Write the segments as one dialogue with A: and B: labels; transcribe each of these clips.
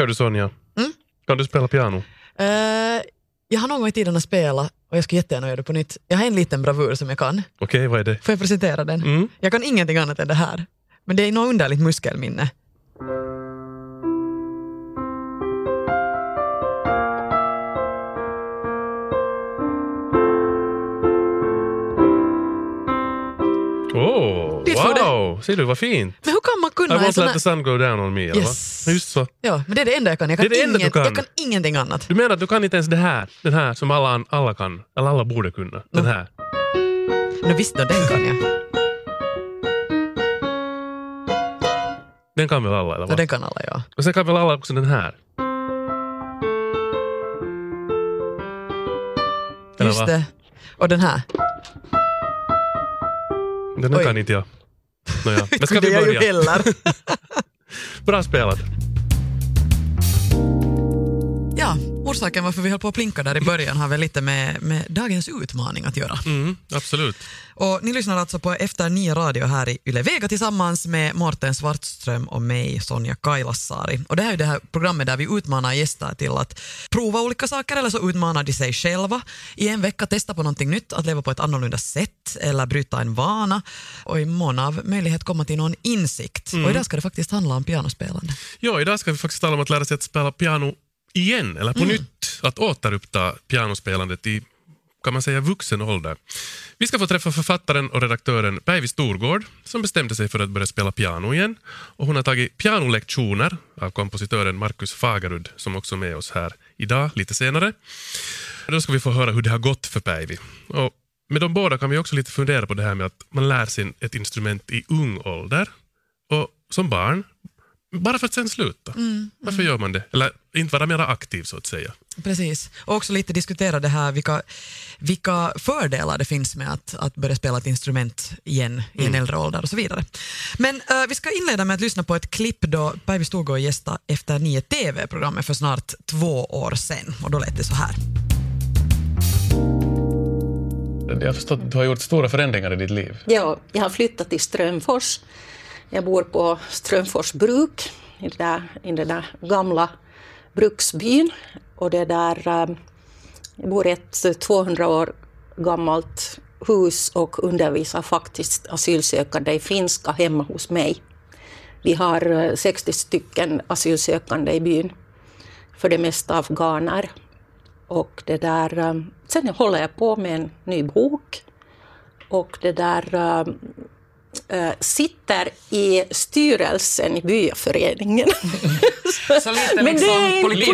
A: Hör du Sonja?
B: Mm?
A: Kan du spela piano?
B: Eh, jag har någon gång i tiden spelat och jag skulle jättegärna göra det på nytt. Jag har en liten bravur som jag kan.
A: Okej, vad är det?
B: Får jag presentera den?
A: Mm.
B: Jag kan ingenting annat än det här. Men det är något underligt muskelminne.
A: Wow! Ser du vad fint?
B: Men hur kan man kunna
A: I won't
B: sån
A: let the sun go down on me, eller
B: Yes.
A: va? Just så.
B: Ja, men det är det enda jag kan. Jag kan,
A: Det det du
B: inget,
A: kan.
B: Jag kan ingenting annat.
A: Du menar att du kan inte ens det här, den här som alla, alla kan, eller alla borde kunna, den
B: Mm.
A: här?
B: Nu visst då, den kan jag.
A: Den kan väl alla, eller
B: Ja,
A: va?
B: den kan alla, ja.
A: Och sen kan väl alla också den här? Eller
B: Just det. Och den här.
A: Den här
B: Oj.
A: kan inte jag. Nåja, men ska vi
B: ju
A: börja?
B: heller.
A: Bra spelat.
B: Orsaken varför vi höll på att plinka där i början har väl lite med, med dagens utmaning att göra.
A: Mm, absolut.
B: Och ni lyssnar alltså på Efter nio radio här i Yle Vega tillsammans med Mårten Svartström och mig, Sonja Kailasari. Och det här är det här programmet där vi utmanar gäster till att prova olika saker eller så utmanar de sig själva i en vecka, testa på någonting nytt, att leva på ett annorlunda sätt eller bryta en vana och i mån av möjlighet komma till någon insikt. Och idag ska det faktiskt handla om pianospelande.
A: Ja, idag ska vi faktiskt tala om att lära sig att spela piano igen, eller på nytt. Att återuppta pianospelandet i, kan man säga, vuxen ålder. Vi ska få träffa författaren och redaktören Päivi Storgård som bestämde sig för att börja spela piano igen. Och hon har tagit pianolektioner av kompositören Markus Fagerud som också är med oss här idag, lite senare. Då ska vi få höra hur det har gått för Päivi. Och med de båda kan vi också lite fundera på det här med att man lär sig ett instrument i ung ålder. Och som barn, bara för att sen sluta. Varför gör man det? Eller inte vara mer aktiv så att säga.
B: Precis. Och också lite diskutera det här vilka, vilka fördelar det finns med att, att börja spela ett instrument igen i en äldre ålder och så vidare. Men eh, vi ska inleda med att lyssna på ett klipp då Päivi Storgård gästade Efter nio TV-programmet för snart två år sedan. Och då lät det så här.
A: Jag har förstått att du har gjort stora förändringar i ditt liv.
C: Ja, jag har flyttat till Strömfors. Jag bor på Strömfors bruk, i den där, i den där gamla bruksbyn. Och det där, eh, jag bor i ett 200 år gammalt hus och undervisar faktiskt asylsökande i finska hemma hos mig. Vi har eh, 60 stycken asylsökande i byn, för det mesta afghaner. Och det där, eh, sen håller jag på med en ny bok och det där sitter i styrelsen i byaföreningen.
B: Så lite
C: Men det är
B: politik.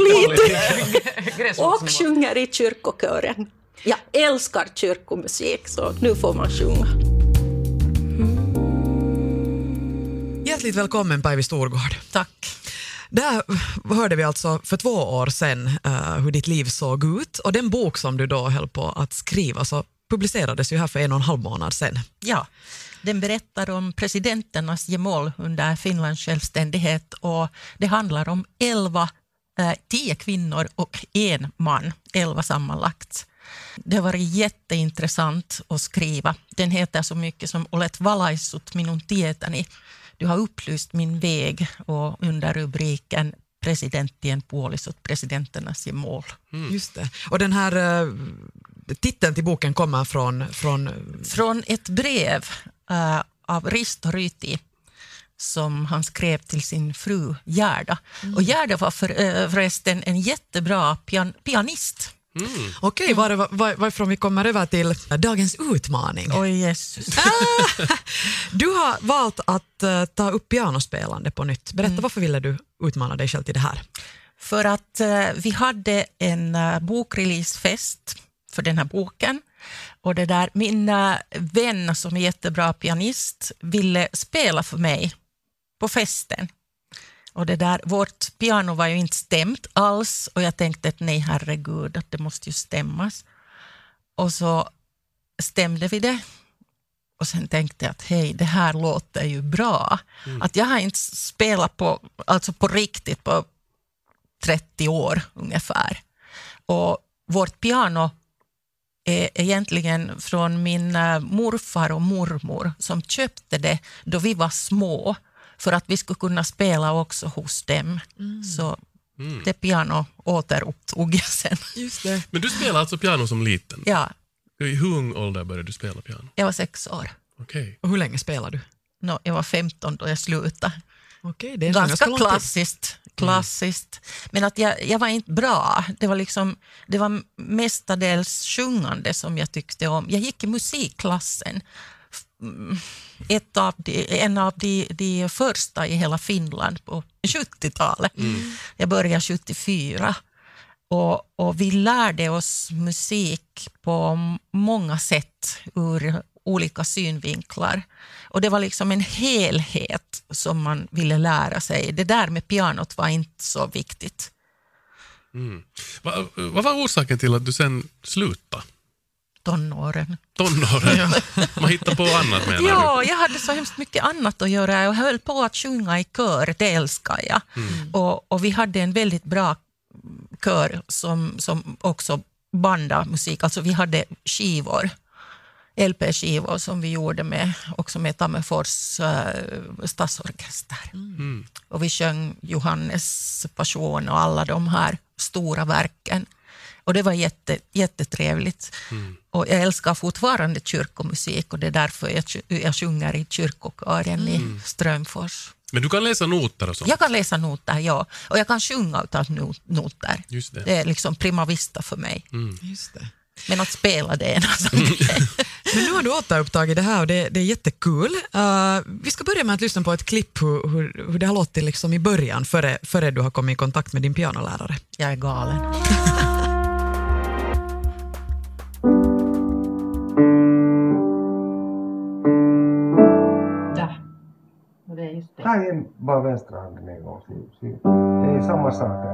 C: och sjunger i kyrkokören. Jag älskar kyrkomusik, så nu får man sjunga.
B: Hjärtligt välkommen Päivi Storgård.
C: Tack.
B: Där hörde vi alltså för två år sedan eh, hur ditt liv såg ut och den bok som du då höll på att skriva så publicerades ju här för en och en halv månad sedan.
D: Ja, den berättar om presidenternas gemål under Finlands självständighet och det handlar om elva, eh, tio kvinnor och en man, elva sammanlagt. Det har varit jätteintressant att skriva. Den heter så mycket som Olet valaissut minun tietäni. Du har upplyst min väg och under rubriken Presidenttien puolisot, presidenternas gemål. Mm.
B: Just det. Och den här eh, titeln till boken kommer från, från
D: från ett brev eh, av Risto Ryti som han skrev till sin fru Gerda. Och Gerda var för, eh, förresten en jättebra pian pianist.
B: Okej, var, var, varifrån vi kommer över till dagens utmaning.
D: Oj, Jesus.
B: Du har valt att eh, ta upp pianospelande på nytt. Berätta, varför ville du utmana dig själv till det här?
D: För att vi hade en uh, bokreleasefest för den här boken. Och det där, min vän som är jättebra pianist ville spela för mig på festen. Och det där, vårt piano var ju inte stämt alls och jag tänkte att nej herregud, att det måste ju stämmas. Och så stämde vi det. Och sen tänkte jag att hej, det här låter ju bra. Att jag har inte spelat på, alltså på riktigt på 30 år ungefär. Och vårt piano är egentligen från min eh, morfar och mormor som köpte det då vi var små för att vi skulle kunna spela också hos dem. Så Det piano återupptog jag sen.
B: Just det.
A: Men du spelade alltså piano som liten?
D: Ja,
A: I hur ung ålder började du spela piano?
D: jag var sex år.
A: Okej.
B: Och hur länge spelar du?
D: No, jag var 15 då jag slutade.
B: Okej, det är
D: Ganska klassiskt. klassiskt. Men att jag, jag var inte bra. Det var, liksom, det var mestadels sjungande som jag tyckte om. Jag gick i musikklassen. Mm, Ett av de, en av de, de första i hela Finland på 70-talet. Jag började 74. Och, och vi lärde oss musik på många sätt ur olika synvinklar. Och det var liksom en helhet som man ville lära sig. Det där med pianot var inte så viktigt.
A: Va, vad var orsaken till att du sen slutade?
D: Tonåren.
A: Tonåren? Man hittar på annat menar
D: Ja, jag hade så hemskt mycket annat att göra. Jag höll på att sjunga i kör, det älskar jag. Och, och vi hade en väldigt bra kör som, som också bandade musik. Alltså vi hade skivor, LP-skivor som vi gjorde med, också med Tammerfors uh, stadsorkester. Och vi sjöng Johannes passion och alla de här stora verken. Och det var jätte, jättetrevligt. Och jag älskar fortfarande kyrkomusik och det är därför jag, jag sjunger i kyrkokören i Strömfors.
A: Men du kan läsa noter och sånt?
D: Jag kan läsa noter, ja. Och jag kan sjunga utav no- noter.
A: Just det.
D: Det är liksom prima vista för mig.
B: Just det.
D: Men att spela det är en annan sak.
B: Men nu har du återupptagit det här och det, det är jättekul. Uh, vi ska börja med att lyssna på ett klipp hur, hur, hur det har låtit liksom i början, före, före du har kommit i kontakt med din pianolärare.
D: Jag är galen. Där. Och det är just det.
E: Ta igen bara vänstra handen en gång. Det är samma sak.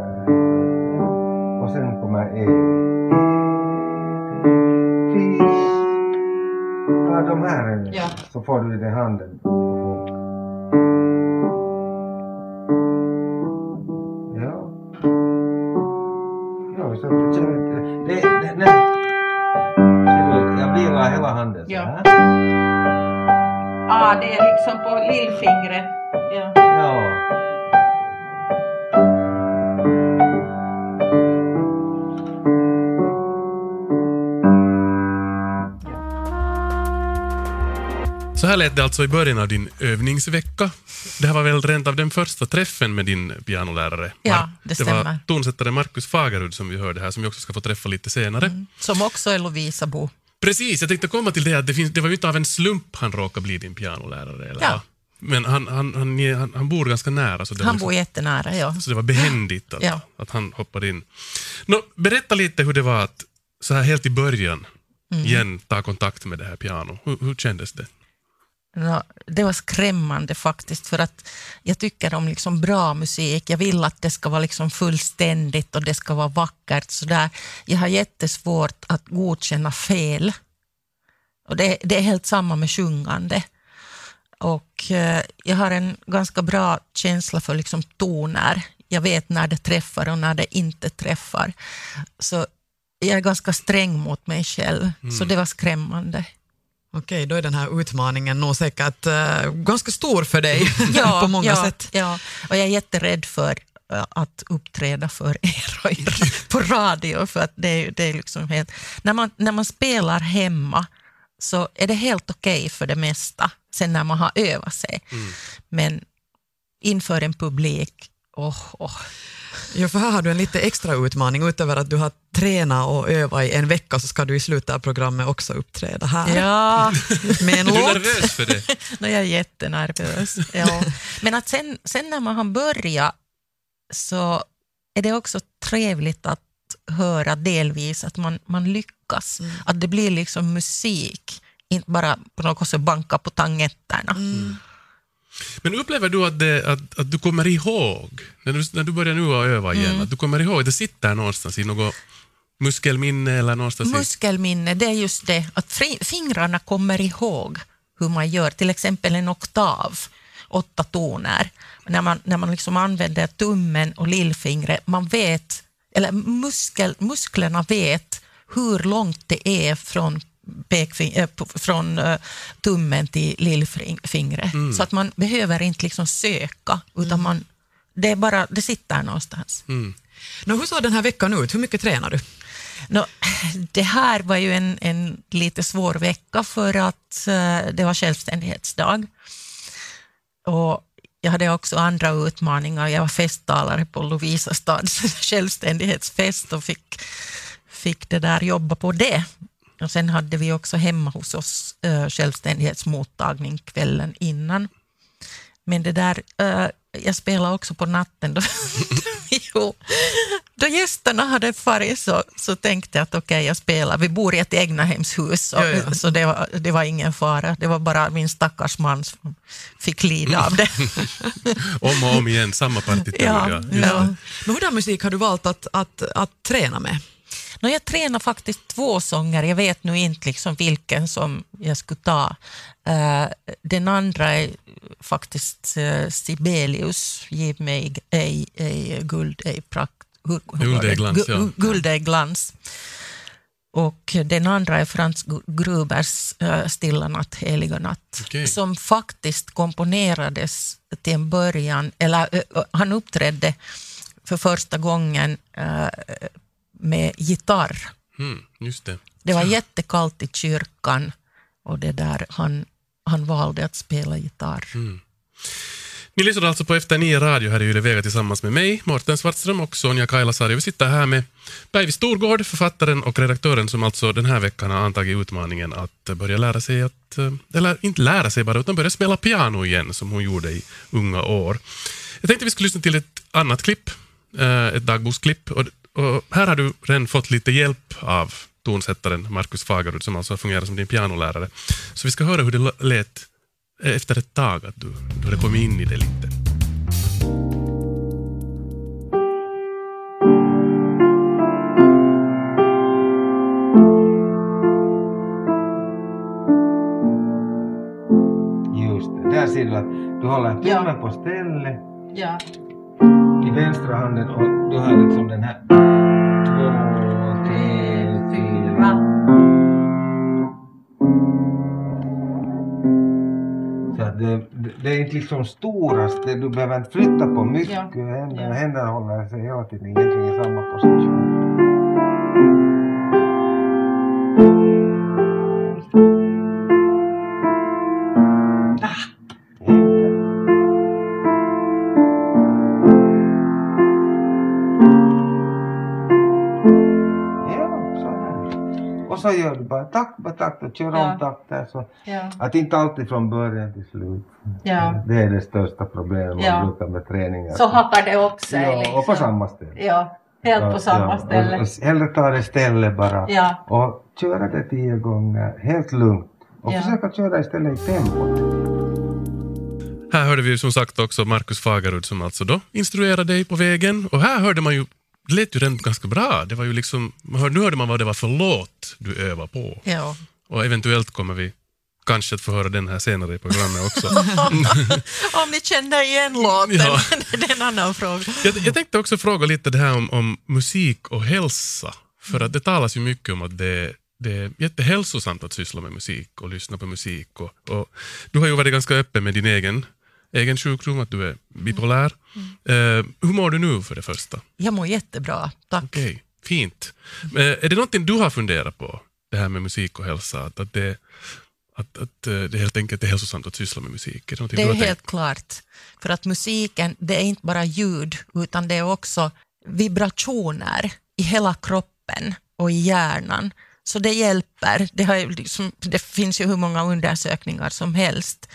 E: Och sen kommer E. Ta de här
D: Ja.
E: så får du i den handen. Ja. Ja, så det, det, det, nej. Ser du, Jag vilar hela handen
D: Ja.
E: här.
D: Ah, det är liksom på lillfingret. Ja.
E: Ja.
A: Här lät det alltså i början av din övningsvecka. Det här var väl rent av den första träffen med din pianolärare?
D: Ja, det
A: Det var
D: stämmer.
A: tonsättare Markus Fagerud som vi hörde här, som vi också ska få träffa lite senare.
D: Som också är Lovisabo.
A: Precis, jag tänkte komma till det att det, finns, det var ju inte av en slump han råkade bli din pianolärare. Eller?
D: Ja.
A: Men han, han, han, han, han bor ganska nära, så det,
D: Han
A: liksom,
D: bor jättenära, ja.
A: så det var behändigt att,
D: Ja.
A: att han hoppade in. Nå, berätta lite hur det var att så här helt i början
D: Mm.
A: igen ta kontakt med det här pianot. Hur, hur kändes det?
D: Ja, det var skrämmande faktiskt, för att jag tycker om liksom bra musik. Jag vill att det ska vara liksom fullständigt och det ska vara vackert. Sådär. Jag har jättesvårt att godkänna fel. Och det, det är helt samma med sjungande. Och eh, jag har en ganska bra känsla för liksom toner. Jag vet när det träffar och när det inte träffar. Så jag är ganska sträng mot mig själv, så det var skrämmande.
B: Okej, då är den här utmaningen nog säkert uh, ganska stor för dig på många
D: ja,
B: sätt.
D: Ja, och jag är jätterädd för eh, att uppträda för er och er på radio. För att det är, det är liksom helt, när, man, när man spelar hemma så är det helt okej för det mesta, sen när man har övat sig. Men inför en publik, åh, åh.
B: Ja, för här har du en lite extra utmaning. Utöver att du har tränat och övat i en vecka så ska du i slutet av programmet också uppträda här
D: Ja,
B: med en
A: Är du
B: låt.
A: nervös för det?
D: no, jag är jättenervös. Ja. Men att sen, sen när man har börjat så är det också trevligt att höra delvis att man, man lyckas. Att det blir liksom musik, inte bara på något sätt banka på tangetterna.
A: Men upplever du att, det, att, att du kommer ihåg, när du, när du börjar nu att öva igen,
D: Mm.
A: att du kommer ihåg, det sitter någonstans i något muskelminne eller någonstans.
D: Muskelminne, det är just det att fingrarna kommer ihåg hur man gör, till exempel en oktav, åtta toner. När man, när man liksom använder tummen och lillfingret, man vet, eller muskel, musklerna vet hur långt det är från, pekfing, äh, på- från eh, tummen till lillfingret. Så att man behöver inte liksom söka, utan man det, är bara, det sitter någonstans.
A: Mm.
B: Nå, hur såg den här veckan ut? Hur mycket tränar du?
D: Nå, det här var ju en, en lite svår vecka för att eh, det var självständighetsdag. Och jag hade också andra utmaningar. Jag var festtalare på Lovisastads självständighetsfest och fick, fick det där jobba på det. Och sen hade vi också hemma hos oss uh, självständighetsmottagning kvällen innan. Men det där, uh, jag spelade också på natten. Då, jo, då gästerna hade farit så, så tänkte jag att okej, okay, jag spelar. Vi bor i ett egnahemshus, så, ja, ja. så det, var, det var ingen fara. Det var bara min stackars man som fick lida av det.
A: om och om igen, samma partitur. Ja, ja.
B: ja. Men hurdan musik har du valt att, att, att träna med?
D: No, jag tränar faktiskt två sånger. Jag vet nu inte liksom vilken som jag skulle ta. Uh, den andra är faktiskt uh, Sibelius, Giv mig ej, ej guld, ej prakt.
A: Guld, ej glans, ja.
D: Guld, ej glans. Och den andra är Frans Grubers uh, Stilla natt, heliga natt, okay. som faktiskt komponerades till en början, eller han uppträdde för första gången med gitarr.
A: Mm, just det.
D: det var jättekallt i kyrkan och det där, han, han valde att spela gitarr.
A: Mm. Ni lyssnar alltså på Efter nio radio här i Yle Vega tillsammans med mig, Mårten Svartström och Sonja Kailasari. Vi sitter här med Päivi Storgård, författaren och redaktören som alltså den här veckan har antagit utmaningen att börja lära sig att, eh, eller inte lära sig bara, utan börja spela piano igen som hon gjorde i unga år. Jag tänkte vi skulle lyssna till ett annat klipp, eh, ett dagboksklipp. Och och här har du redan fått lite hjälp av tonsättaren Markus Fagerud som alltså fungerar som din pianolärare. Så vi ska höra hur det lät efter ett tag, att du, du hade kommit in i det lite.
E: Just det, där ser du att du håller tummen ja. på stället.
D: Ja
E: i vänstra handen och du har liksom den här två, tre, fyra. Så att det, det är inte liksom storast, du behöver inte flytta på mycket, ja. händerna, ja. händerna håller sig hela tiden egentligen i samma position. Gör du bara takt på takt och kör ja. om takter. Så ja. Att inte alltid från början till slut. Ja. Det är det största problemet man ja. brukar med träningar.
D: Så hakar det upp sig.
E: Ja, liksom. och på samma ställe.
D: Ja, helt på samma ställe. Och,
E: och hellre ta det stället bara ja. och köra det tio gånger helt lugnt. Och försöka köra istället i tempo.
A: Här hörde vi som sagt också Markus Fagerud som alltså då instruerade dig på vägen och här hörde man ju det lät ju redan ganska bra. Det var ju liksom, nu hörde man vad det var för låt du övade på.
D: Ja.
A: Och eventuellt kommer vi kanske att få höra den här senare i programmet också.
D: om ni känner igen låten, ja. det är en annan fråga.
A: Jag, jag tänkte också fråga lite det här om, om musik och hälsa. För att det talas ju mycket om att det, det är jättehälsosamt att syssla med musik och lyssna på musik. Och, och du har ju varit ganska öppen med din egen egen sjukdom, att du är bipolär. Mm. Uh, hur mår du nu för det första?
D: Jag mår jättebra, tack.
A: Okay, fint. Uh, är det någonting du har funderat på, det här med musik och hälsa? Att, att, det, att, att uh, det helt enkelt är hälsosamt att syssla med musik?
D: Är det, det är helt tänkt? klart. För att musiken, det är inte bara ljud, utan det är också vibrationer i hela kroppen och i hjärnan. Så det hjälper. Det, har liksom, det finns ju hur många undersökningar som helst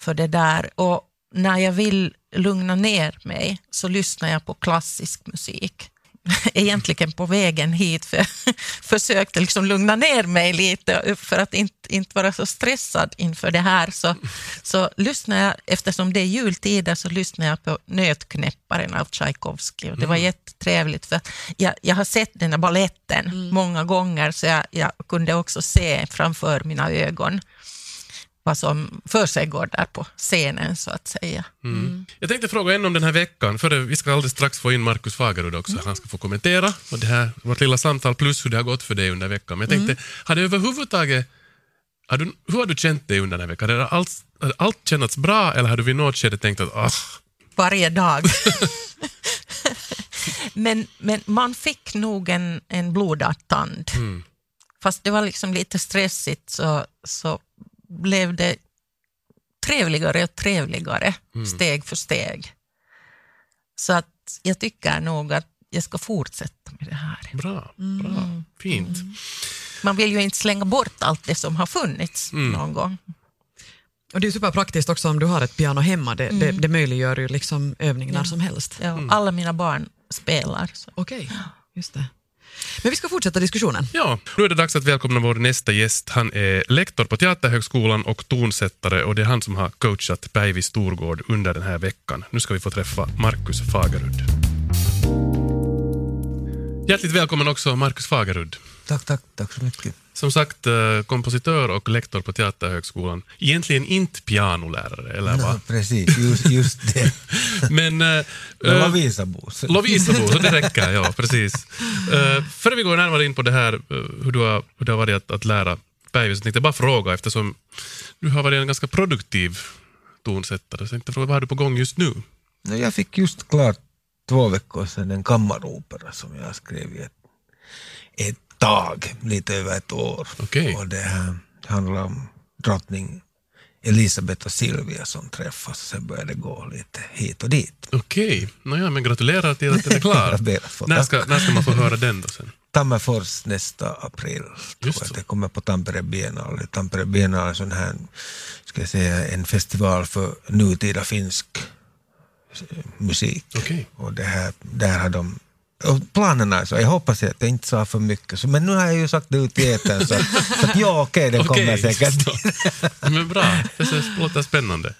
D: för det där. Och när jag vill lugna ner mig så lyssnar jag på klassisk musik. Egentligen på vägen hit för försökte liksom lugna ner mig lite för att inte, inte vara så stressad inför det här. Så, så lyssnar jag, eftersom det är jultider så lyssnar jag på Nötknäpparen av Tchaikovsky och det var mm. jättetrevligt för jag, jag har sett den här balletten mm. många gånger så jag, jag kunde också se framför mina ögon vad som försiggår där på scenen så att säga.
A: Mm. Mm. Jag tänkte fråga en om den här veckan, för vi ska alldeles strax få in Markus Fagerud också, mm. han ska få kommentera och det här, vårt lilla samtal plus hur det har gått för dig under veckan. Men jag tänkte, mm. har det överhuvudtaget, har du, hur har du känt dig under den här veckan? Har allt, allt kännats bra eller har du vid något skede tänkt att ah,
D: varje dag. men, men man fick nog en, en blodad tand. Mm. Fast det var liksom lite stressigt så, så blev det trevligare och trevligare mm. steg för steg. Så att jag tycker nog att jag ska fortsätta med det här.
A: Bra, bra. Mm. fint. Mm.
D: Man vill ju inte slänga bort allt det som har funnits mm. någon gång.
B: Och Det är superpraktiskt också om du har ett piano hemma. Det, mm. det, det möjliggör ju liksom övning när ja. som helst.
D: Ja, mm. Alla mina barn spelar.
B: Okej, okay. just det. Men vi ska fortsätta diskussionen.
A: Ja, nu är det dags att välkomna vår nästa gäst. Han är lektor på Teaterhögskolan och tonsättare och det är han som har coachat Päivi Storgård under den här veckan. Nu ska vi få träffa Markus Fagerud. Hjärtligt välkommen också Markus Fagerud.
F: Tack, tack, tack så mycket.
A: Som sagt, eh, kompositör och lektor på Teaterhögskolan. Egentligen inte pianolärare, eller va? No,
F: precis, just, just det.
A: Men... Äh,
F: Lovisabo.
A: Lovisabo, så det räcker, ja, precis. Äh, före vi går närmare in på det här, hur, du har, hur det har varit att, att lära Päivi, så tänkte jag bara fråga, eftersom du har varit en ganska produktiv tonsättare, så tänkte jag fråga, vad har du på gång just nu?
F: Jag fick just klart två veckor sedan en kammaropera som jag skrev i ett, ett tag, lite över ett år.
A: Okay.
F: Och det här handlar om drottning Elisabeth och Silvia som träffas och sen börjar det gå lite hit och dit.
A: Okej, okay. Nåja, men gratulerar till att den är klar. när, ska, när ska man få höra den då sen?
F: Tammerfors nästa april. Just jag. Det kommer på Tampere Biennale. Tampere Biennale är sån här, ska jag säga, en festival för nutida finsk musik.
A: Okay.
F: Och det här, där har de planerna är så, jag hoppas att jag inte sa för mycket, så, men nu har jag ju sagt det ut i etern så, så att ja, okej, okay, det okay, kommer säkert.
A: men bra, det låter spännande.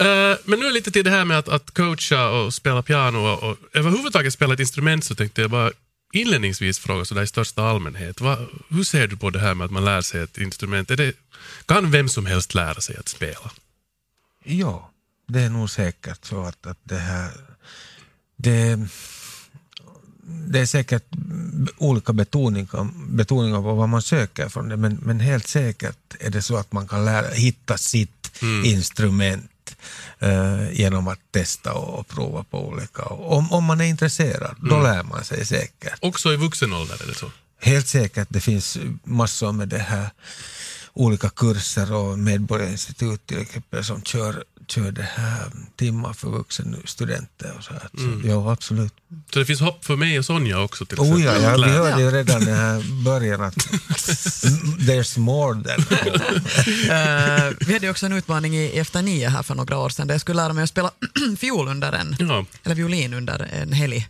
A: Uh, men nu är lite till det här med att, att coacha och spela piano och, och överhuvudtaget spela ett instrument så tänkte jag bara inledningsvis fråga sådär i största allmänhet. Va, hur ser du på det här med att man lär sig ett instrument? Det, kan vem som helst lära sig att spela?
F: Ja, det är nog säkert så att, att det här... Det, det är säkert olika betoningar, betoningar på vad man söker från det, men, men helt säkert är det så att man kan lära, hitta sitt mm. instrument uh, genom att testa och, och prova på olika. Om, om man är intresserad, mm. då lär man sig säkert.
A: Också i vuxen ålder är det så?
F: Helt säkert, det finns massor med det här olika kurser och Medborgarinstitut till exempel som kör kör det här timmar för vuxenstudenter och så här. Mm. Så, ja, absolut.
A: Så det finns hopp för mig och Sonja också? Till
F: oh ja, ja, vi hörde ju redan i här början att there's more than
B: uh, Vi hade också en utmaning i Efter nio här för några år sedan där jag skulle lära mig att spela fiol under en, ja. eller violin under en helg.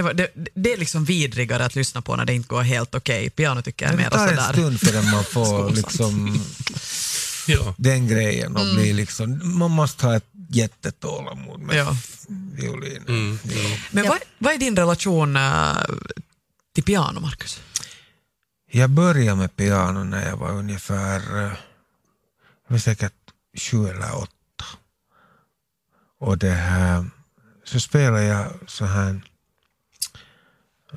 B: Det, var, det, det, är liksom vidrigare att lyssna på när det inte går helt okej. Okay. Piano tycker jag är mer sådär. Det tar en
F: stund förrän man får liksom ja. den grejen och mm. bli liksom, man måste ha ett jättetålamod med ja. violinen. Mm.
B: Ja. Men vad, vad är din relation äh, till piano, Marcus?
F: Jag började med piano när jag var ungefär, äh, jag var säkert sju eller åtta. Och det här, så spelade jag så här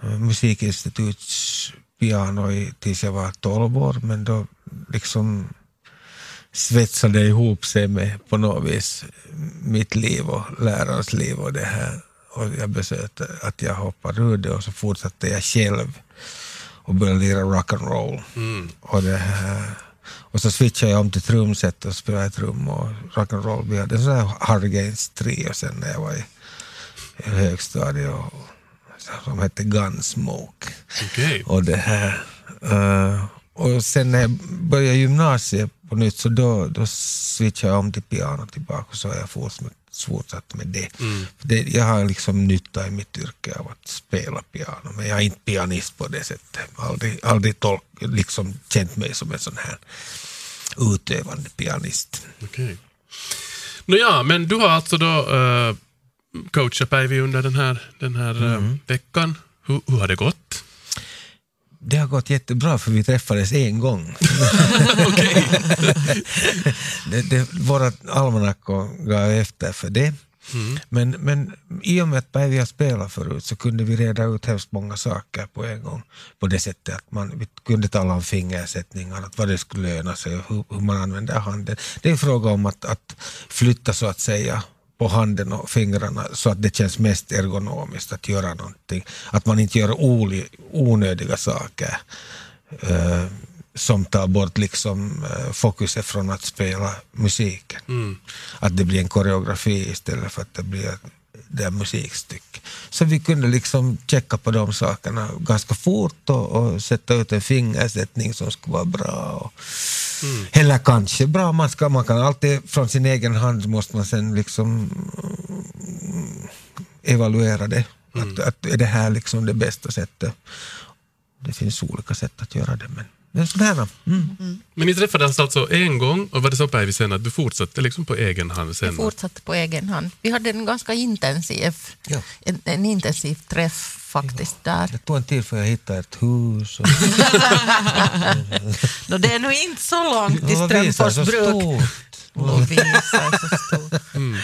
F: äh, musikinstituts piano tills jag var tolv år, men då liksom svetsade ihop sig med på något vis mitt liv och lärarens liv och det här. Och jag beslöt att jag hoppade ur det och så fortsatte jag själv och började lira rock'n'roll. Mm. Och, och så switchade jag om till trumset och spelade trum och rock'n'roll. Vi hade en sån här Hargains trio sen när jag var i, i högstadiet och, som hette Gunsmoke.
A: Okay.
F: Och det här, uh, och sen när jag började gymnasiet på nytt så då, då switchade jag om till piano tillbaka och så har jag fortsatt med det. Mm. det. Jag har liksom nytta i mitt yrke av att spela piano, men jag är inte pianist på det sättet. Aldrig, aldrig tolk, liksom känt mig som en sån här utövande pianist.
A: Okay. Nåja, men du har alltså då uh, coachat Päivi under den här, den här mm. uh, veckan. Hur, hur har det gått?
F: Det har gått jättebra för vi träffades en gång. det, det, våra almanackor gav efter för det. Mm. Men, men i och med att vi har spelat förut så kunde vi reda ut hemskt många saker på en gång. På det sättet att man vi kunde tala om fingersättningar, att vad det skulle löna sig, hur, hur man använder handen. Det är en fråga om att, att flytta så att säga på handen och fingrarna så att det känns mest ergonomiskt att göra någonting. Att man inte gör onödiga saker eh, som tar bort liksom, eh, fokuset från att spela musiken. Mm. Att det blir en koreografi istället för att det blir det musikstycke. Så vi kunde liksom checka på de sakerna ganska fort och, och sätta ut en fingersättning som skulle vara bra. Och, mm. Eller kanske bra, man, ska, man kan alltid från sin egen hand måste man sen liksom mm, evaluera det. Mm. Att, att, är det här liksom det bästa sättet? Det finns olika sätt att göra det. Men men sådär. Mm.
A: Mm. Men ni träffades alltså en gång och var det så Päivi sen att du fortsatte liksom på egen hand? Sen?
D: Jag fortsatte på egen hand. Vi hade en ganska intensiv, ja. en, en, intensiv träff faktiskt ja. där.
F: Det tog en tid för jag hittade ett hus. Och...
D: no, det är nog inte så långt till Strömfors bruk. Lovisa så stort. Mm.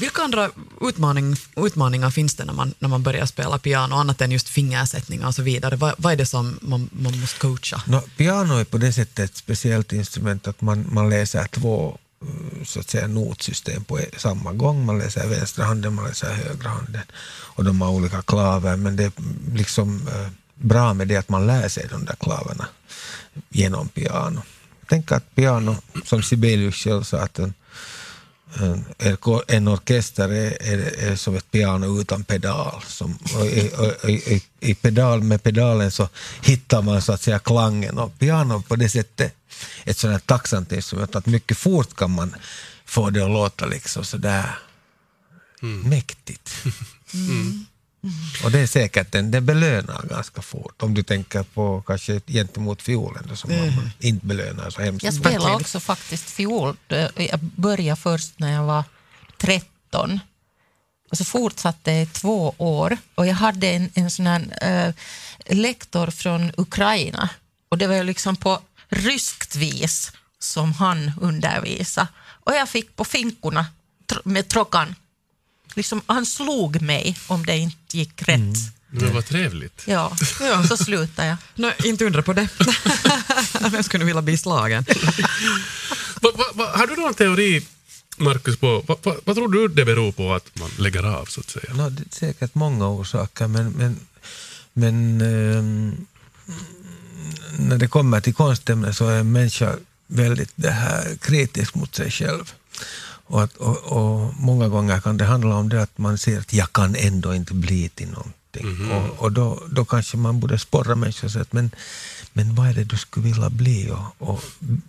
B: Vilka andra utmaning, utmaningar finns det när man, när man börjar spela piano, annat än just fingersättningar och så vidare? Vad, vad är det som man, man måste coacha?
F: No, piano är på det sättet ett speciellt instrument att man, man läser två eh, så att säga notsystem på e-, samma gång. Man läser vänstra handen, man läser högra handen. Och de har olika klaver, men det är liksom eh, bra med det att man lär sig de där klaverna genom piano. Tänk att piano, som Sibelius själv sa, att en, en orkester är, är, är, som ett piano utan pedal. Som, i, i, i, pedal. Med pedalen så hittar man så att säga klangen och piano på det sättet ett sådant här tacksamt instrument att mycket fort kan man få det att låta liksom sådär mm. mäktigt. Mm. Och det är säkert en, det belönar ganska fort, om du tänker på kanske gentemot fiolen då, som mm. man inte belönar så hemskt
D: Jag spelade också faktiskt fiol. Jag började först när jag var 13 och så fortsatte jag i två år. Och jag hade en, en sån här äh, lektor från Ukraina. Och det var liksom på ryskt vis som han undervisade. Och jag fick på finkorna med trockan liksom, han slog mig om det inte gick rätt. Mm.
A: Det var trevligt.
D: Ja, så slutade jag.
B: No, inte undra på det. Jag skulle vilja bli slagen.
A: va, va, va, har du någon teori, Markus, på vad, vad tror du det beror på att man lägger av? så att säga?
F: No, det är säkert många orsaker, men, men, men ähm, när det kommer till konstämnen så är en människa väldigt det här kritisk mot sig själv. Och, att, och, och, många gånger kan det handla om det att man ser att jag kan ändå inte bli till någonting. Mm -hmm. Och, och då, då kanske man borde sporra människor och säga att men, men vad är det du skulle vilja bli och, och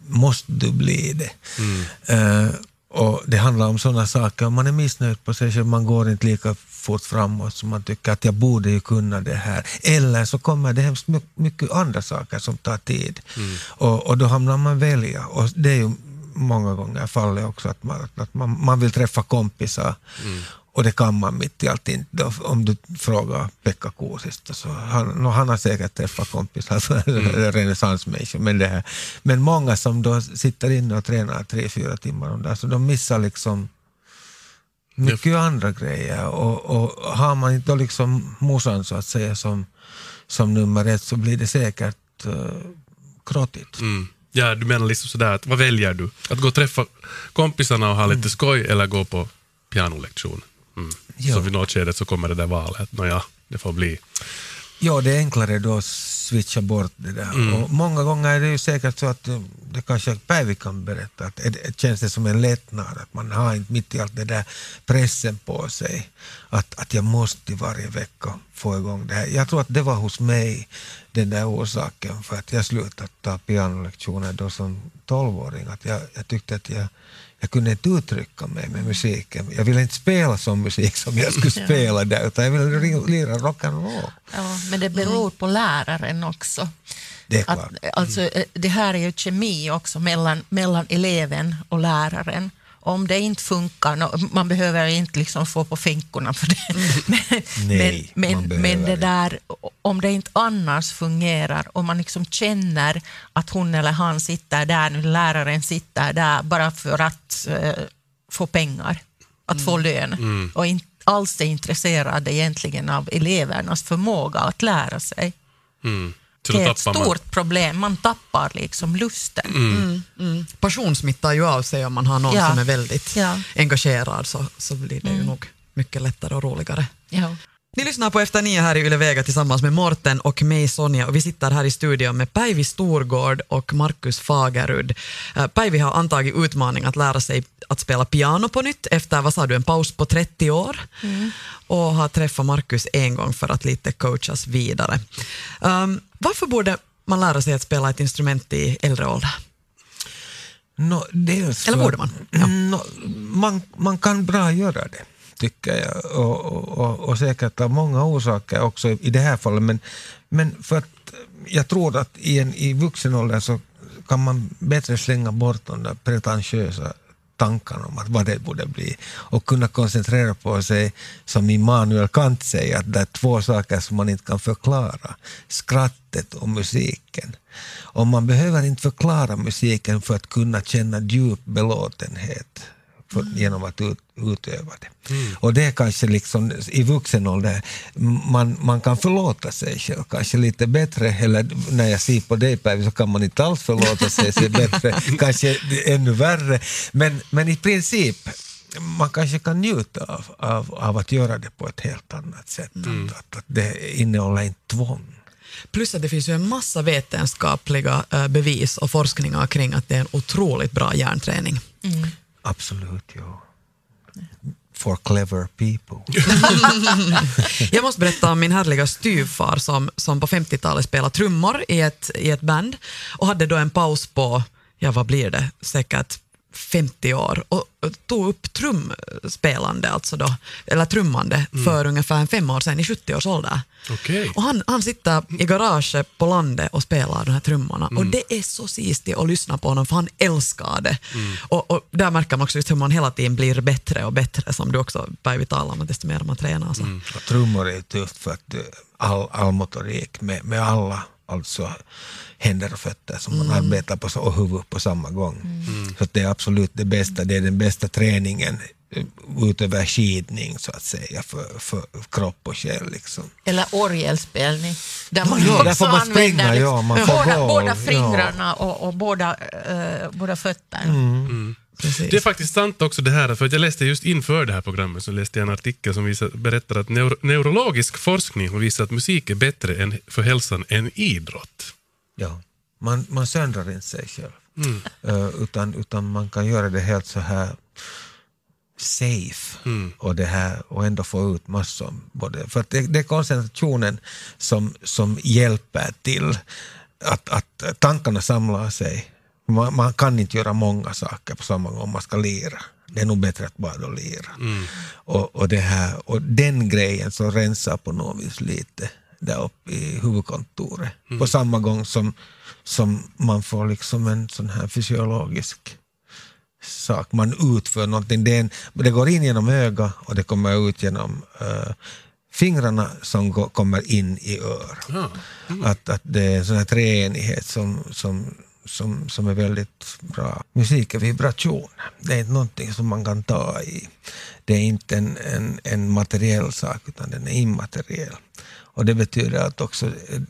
F: måste du bli det? Mm. Uh, och Det handlar om sådana saker, om man är missnöjd på sig själv, man går inte lika fort framåt som man tycker att jag borde ju kunna det här. Eller så kommer det hemskt mycket andra saker som tar tid. Mm. Och, och då hamnar man välja. Och det är ju många gånger fallet också, att man, att man, man vill träffa kompisar. Mm. Och det kan man mitt i allt inte. Om du frågar Pekka Kuusisto, så han, han har säkert träffat kompisar, mm. renässansmänniskor. Men, men många som då sitter inne och tränar tre, fyra timmar om dagen, så de missar liksom mycket ja. andra grejer. Och, och har man inte liksom morsan så att säga som, som nummer ett så blir det säkert uh, krottigt. Mm.
A: Ja, du menar liksom sådär att vad väljer du? Att gå och träffa kompisarna och ha lite mm. skoj eller gå på pianolektion? Mm. Så vid något skede så kommer det där valet. Nåja, det får bli.
F: Ja, det är enklare då switcha bort det där. Mm. Och många gånger är det ju säkert så att det kanske Päivi kan berätta, att det känns det som en lättnad att man har inte mitt i allt det där pressen på sig. Att, att jag måste varje vecka få igång det här. Jag tror att det var hos mig den där orsaken för att jag slutade ta pianolektioner då som tolvåring. Att jag, jag tyckte att jag jag kunde inte uttrycka mig med musiken. Jag ville inte spela som musik som jag skulle spela där, utan jag ville lira rock'n'roll.
D: Ja, men det beror på läraren också.
F: Det är klart. Att,
D: alltså, eh, det här är ju kemi också mellan, mellan eleven och läraren om det inte funkar, man behöver inte liksom få på finkorna för det, mm. men,
F: Nej,
D: men, men, men det där, om det inte annars fungerar, om man liksom känner att hon eller han sitter där, nu läraren sitter där bara för att uh, få pengar, att mm. få lön mm. och inte alls är intresserad egentligen av elevernas förmåga att lära sig. Mm.
A: Så då
D: det är ett
A: tappar man.
D: stort problem. Man tappar liksom lusten.
B: Mm. Passion smittar ju av sig om man har någon
D: Ja.
B: som är väldigt
D: Ja.
B: engagerad så, så blir det ju nog mycket lättare och roligare.
D: Ja.
B: Ni lyssnar på Efter nio här i Yle Vega tillsammans med Morten och mig Sonja och vi sitter här i studion med Päivi Storgård och Markus Fagerud. Eh, Päivi har antagit utmaning att lära sig att spela piano på nytt efter, vad sa du, en paus på 30 år och har träffat Markus en gång för att lite coachas vidare. Um, varför borde man lära sig att spela ett instrument i äldre ålder?
F: No,
B: Eller borde man? Ja.
F: No, man? Man kan bra göra det, tycker jag. Och, och, och, säkert av många orsaker också i det här fallet. Men, men för att jag tror att i, en, i vuxen ålder så kan man bättre slänga bort de där pretentiösa tankarna om att vad det borde bli och kunna koncentrera på sig, som Immanuel Kant säger, att det är två saker som man inte kan förklara. Skrattet och musiken. Och man behöver inte förklara musiken för att kunna känna djup belåtenhet för, genom att ut, utöva det. Och det är kanske liksom i vuxen ålder, man, man kan förlåta sig själv kanske lite bättre, eller när jag ser på dig Päivi så kan man inte alls förlåta sig, sig bättre, kanske ännu värre. Men, men i princip, man kanske kan njuta av, av, av att göra det på ett helt annat sätt. Att, att, att det innehåller inte tvång.
B: Plus att det finns ju en massa vetenskapliga eh, bevis och forskningar kring att det är en otroligt bra hjärnträning.
F: Absolut, ja. For clever people.
B: Jag måste berätta om min härliga styvfar som, som på 50-talet spelade trummor i ett, i ett band och hade då en paus på, ja vad blir det, säkert 50 år och tog upp trumspelande, alltså då, eller trummande, för ungefär en fem år sedan i 70 års ålder.
A: Okej.
B: Och han, han sitter i garaget på landet och spelar de här trummorna och det är så sistigt att lyssna på honom för han älskar det. Och, och där märker man också just hur man hela tiden blir bättre och bättre som du också Päivi talar om, att desto mer man tränar. Så.
F: Trummor är tufft för att eh, all, all motorik med, med alla alltså händer och fötter som man arbetar på och huvud på samma gång. Så att det är absolut det bästa, det är den bästa träningen utöver skidning så att säga för, för kropp och själ. Liksom.
D: Eller orgelspelning. Där man
F: Ja,
D: också
F: man
D: använder
F: springa,
D: liksom
F: ja, man
D: båda,
F: gå,
D: båda
F: ja.
D: fingrarna och, och båda, eh, båda fötterna.
B: Precis.
A: Det är faktiskt sant också det här, för att jag läste just inför det här programmet så läste jag en artikel som visar, berättar att neuro, neurologisk forskning har visat att musik är bättre än, för hälsan än idrott.
F: Ja. Man, man söndrar inte sig själv. Eh, utan, utan man kan göra det helt så här safe och, det här, och ändå få ut massor. Både, för det, det är koncentrationen som, som hjälper till att, att tankarna samlar sig. Man, man kan inte göra många saker på samma gång om man ska lira. Det är nog bättre att bara lira. Och, och, det här, och den grejen som rensar på något vis lite där uppe i huvudkontoret. På samma gång som, som man får liksom en sån här fysiologisk sak. Man utför någonting. Det, en, det går in genom ögat och det kommer ut genom eh, fingrarna som gå, kommer in i ör.
A: Ja.
F: Att, att det är en sån här treenighet som, som, som, som är väldigt bra. Musik är vibration. Det är inte någonting som man kan ta i. Det är inte en, en, en materiell sak utan den är immateriell. Och det betyder att också eh,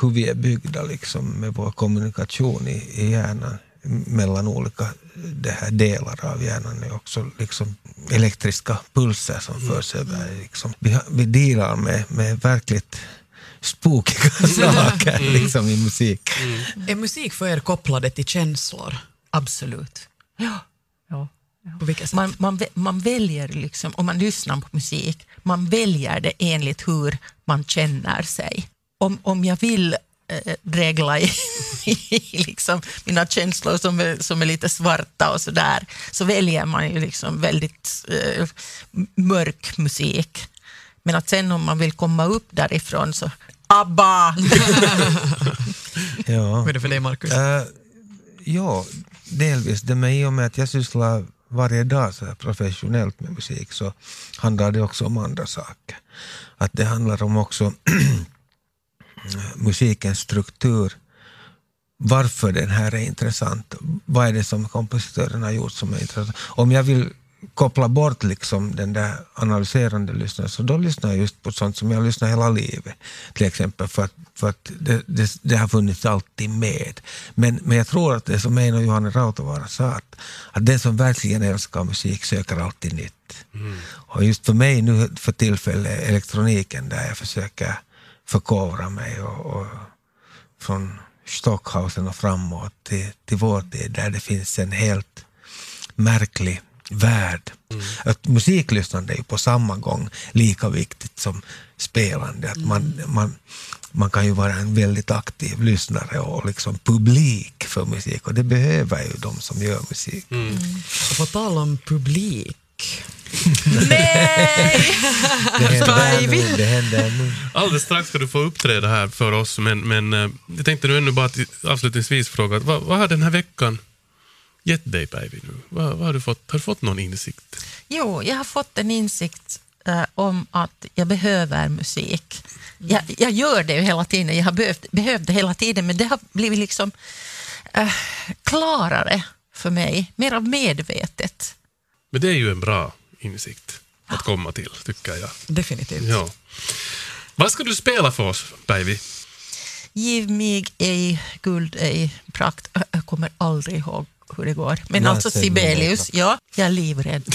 F: hur vi är byggda liksom, med vår kommunikation i, i hjärnan mellan olika det här delar av hjärnan är också liksom elektriska pulser som förs över. Liksom. Vi, har- vi dealar med, med verkligt spookiga saker liksom, i musik.
B: Är musik för er kopplade till känslor?
D: Absolut. Ja. Ja.
B: På vilket sätt?
D: Man, man, man väljer, liksom, om man lyssnar på musik, man väljer det enligt hur man känner sig. Om, om jag vill eh, regla i, i liksom mina känslor som är, som är lite svarta och sådär, så väljer man ju liksom väldigt eh, mörk musik. Men att sen om man vill komma upp därifrån så ABBA!
F: Ja.
B: Vad är det för dig Markus?
F: Äh, ja, delvis. Det med i och med att jag sysslar varje dag så här professionellt med musik så handlar det också om andra saker. Att det handlar om också musikens struktur. Varför den här är intressant. Vad är det som kompositören har gjort som är intressant. Om jag vill koppla bort liksom den där analyserande lyssnaren, så då lyssnar jag just på sånt som jag lyssnar hela livet. Till exempel för att, för att det, det, det har funnits alltid med. Men, men jag tror att det som Eino Johanne Rautavaara sa, att, att den som verkligen älskar musik söker alltid nytt. Mm. Och just för mig nu för tillfället elektroniken där jag försöker förkovra mig och, och från Stockhausen och framåt till, till vår tid där det finns en helt märklig värld. Mm. Att musiklyssnande är ju på samma gång lika viktigt som spelande. Att man, mm. man, man kan ju vara en väldigt aktiv lyssnare och liksom publik för musik och det behöver ju de som gör musik. Mm.
B: Mm. Och på tal om publik
D: Nej!
F: Det händer det.
A: Alldeles strax ska du få uppträda här för oss, men, men eh, jag tänkte nu ännu bara avslutningsvis fråga, vad, vad har den här veckan gett dig Päivi nu? Vad, vad, har, du fått, har du fått någon insikt?
D: Jo, jag har fått en insikt äh, om att jag behöver musik. Jag, jag, gör det ju hela tiden, jag har behövt, behövt det hela tiden, men det har blivit liksom äh, klarare för mig, mer av medvetet.
A: Men det är ju en bra insikt att komma till, tycker jag.
B: Definitivt.
A: Ja. Vad ska du spela för oss, Päivi?
D: Giv mig ej guld, ej prakt. Jag kommer aldrig ihåg hur det går. Men alltså Sibelius, ja, jag är livrädd.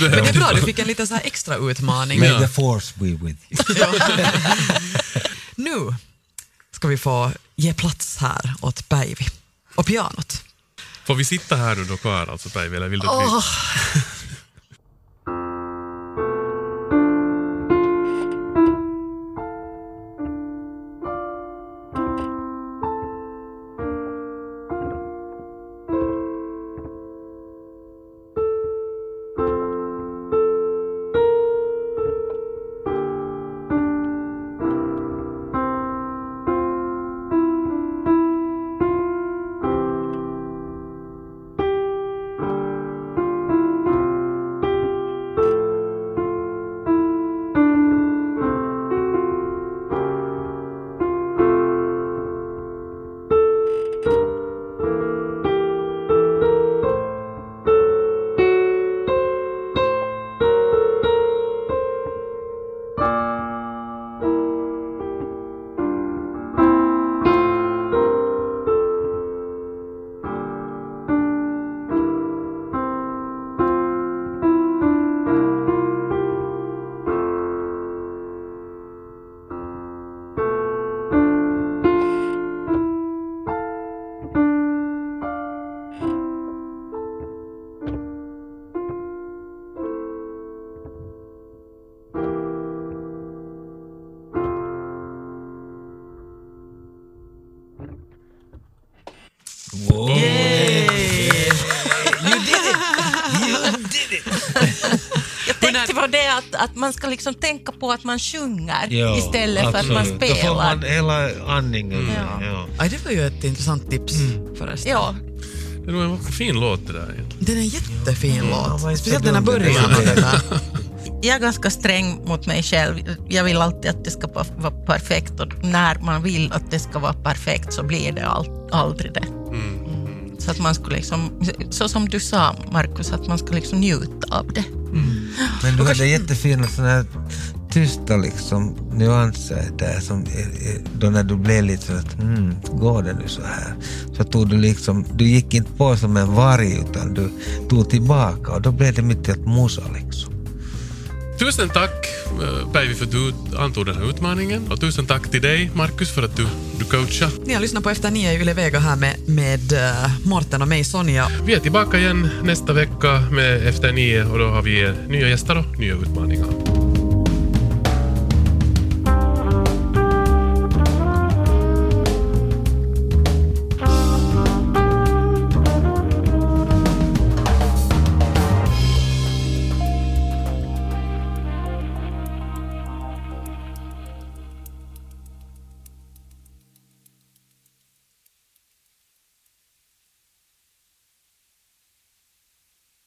B: Men det är bra, du fick en liten så här extra utmaning.
F: May the force be with you.
B: nu ska vi få ge plats här åt Päivi och pianot.
A: Får vi sitta här nu då kvar alltså Päivi, eller vill du att
D: man ska liksom tänka på att man sjunger
F: Ja,
D: istället för att man
F: absolut. Då får man
D: spelar.
F: hela andningen.
D: Ja.
F: Ja.
B: Aj, det var ju ett intressant tips förresten.
D: Ja,
A: Det är nog en fin låt det där.
B: Den är en jättefin
F: vad
B: låt.
F: inte
B: Speciellt den här början.
D: jag är ganska sträng mot mig själv. Jag vill alltid att det ska vara perfekt och när man vill att det ska vara perfekt så blir det all, aldrig det. Så att man skulle liksom, så som du sa Markus, att man ska liksom njuta av det.
F: Men du hade jättefina såna här tysta liksom, nyanser där som då när du blev lite så att mm, går det nu så här? Så tog du liksom, du gick inte på som en varg utan du tog tillbaka och då blev det mitt i ett musa liksom.
A: Tusen tack Päivi för att du antog den här utmaningen och tusen tack till dig Markus för att du, du coachar.
B: Ni har lyssnat på Efter nio i Yle Vega här med, med uh, Morten och mig Sonja.
A: Vi är tillbaka igen nästa vecka med Efter nio och då har vi nya gäster och nya utmaningar.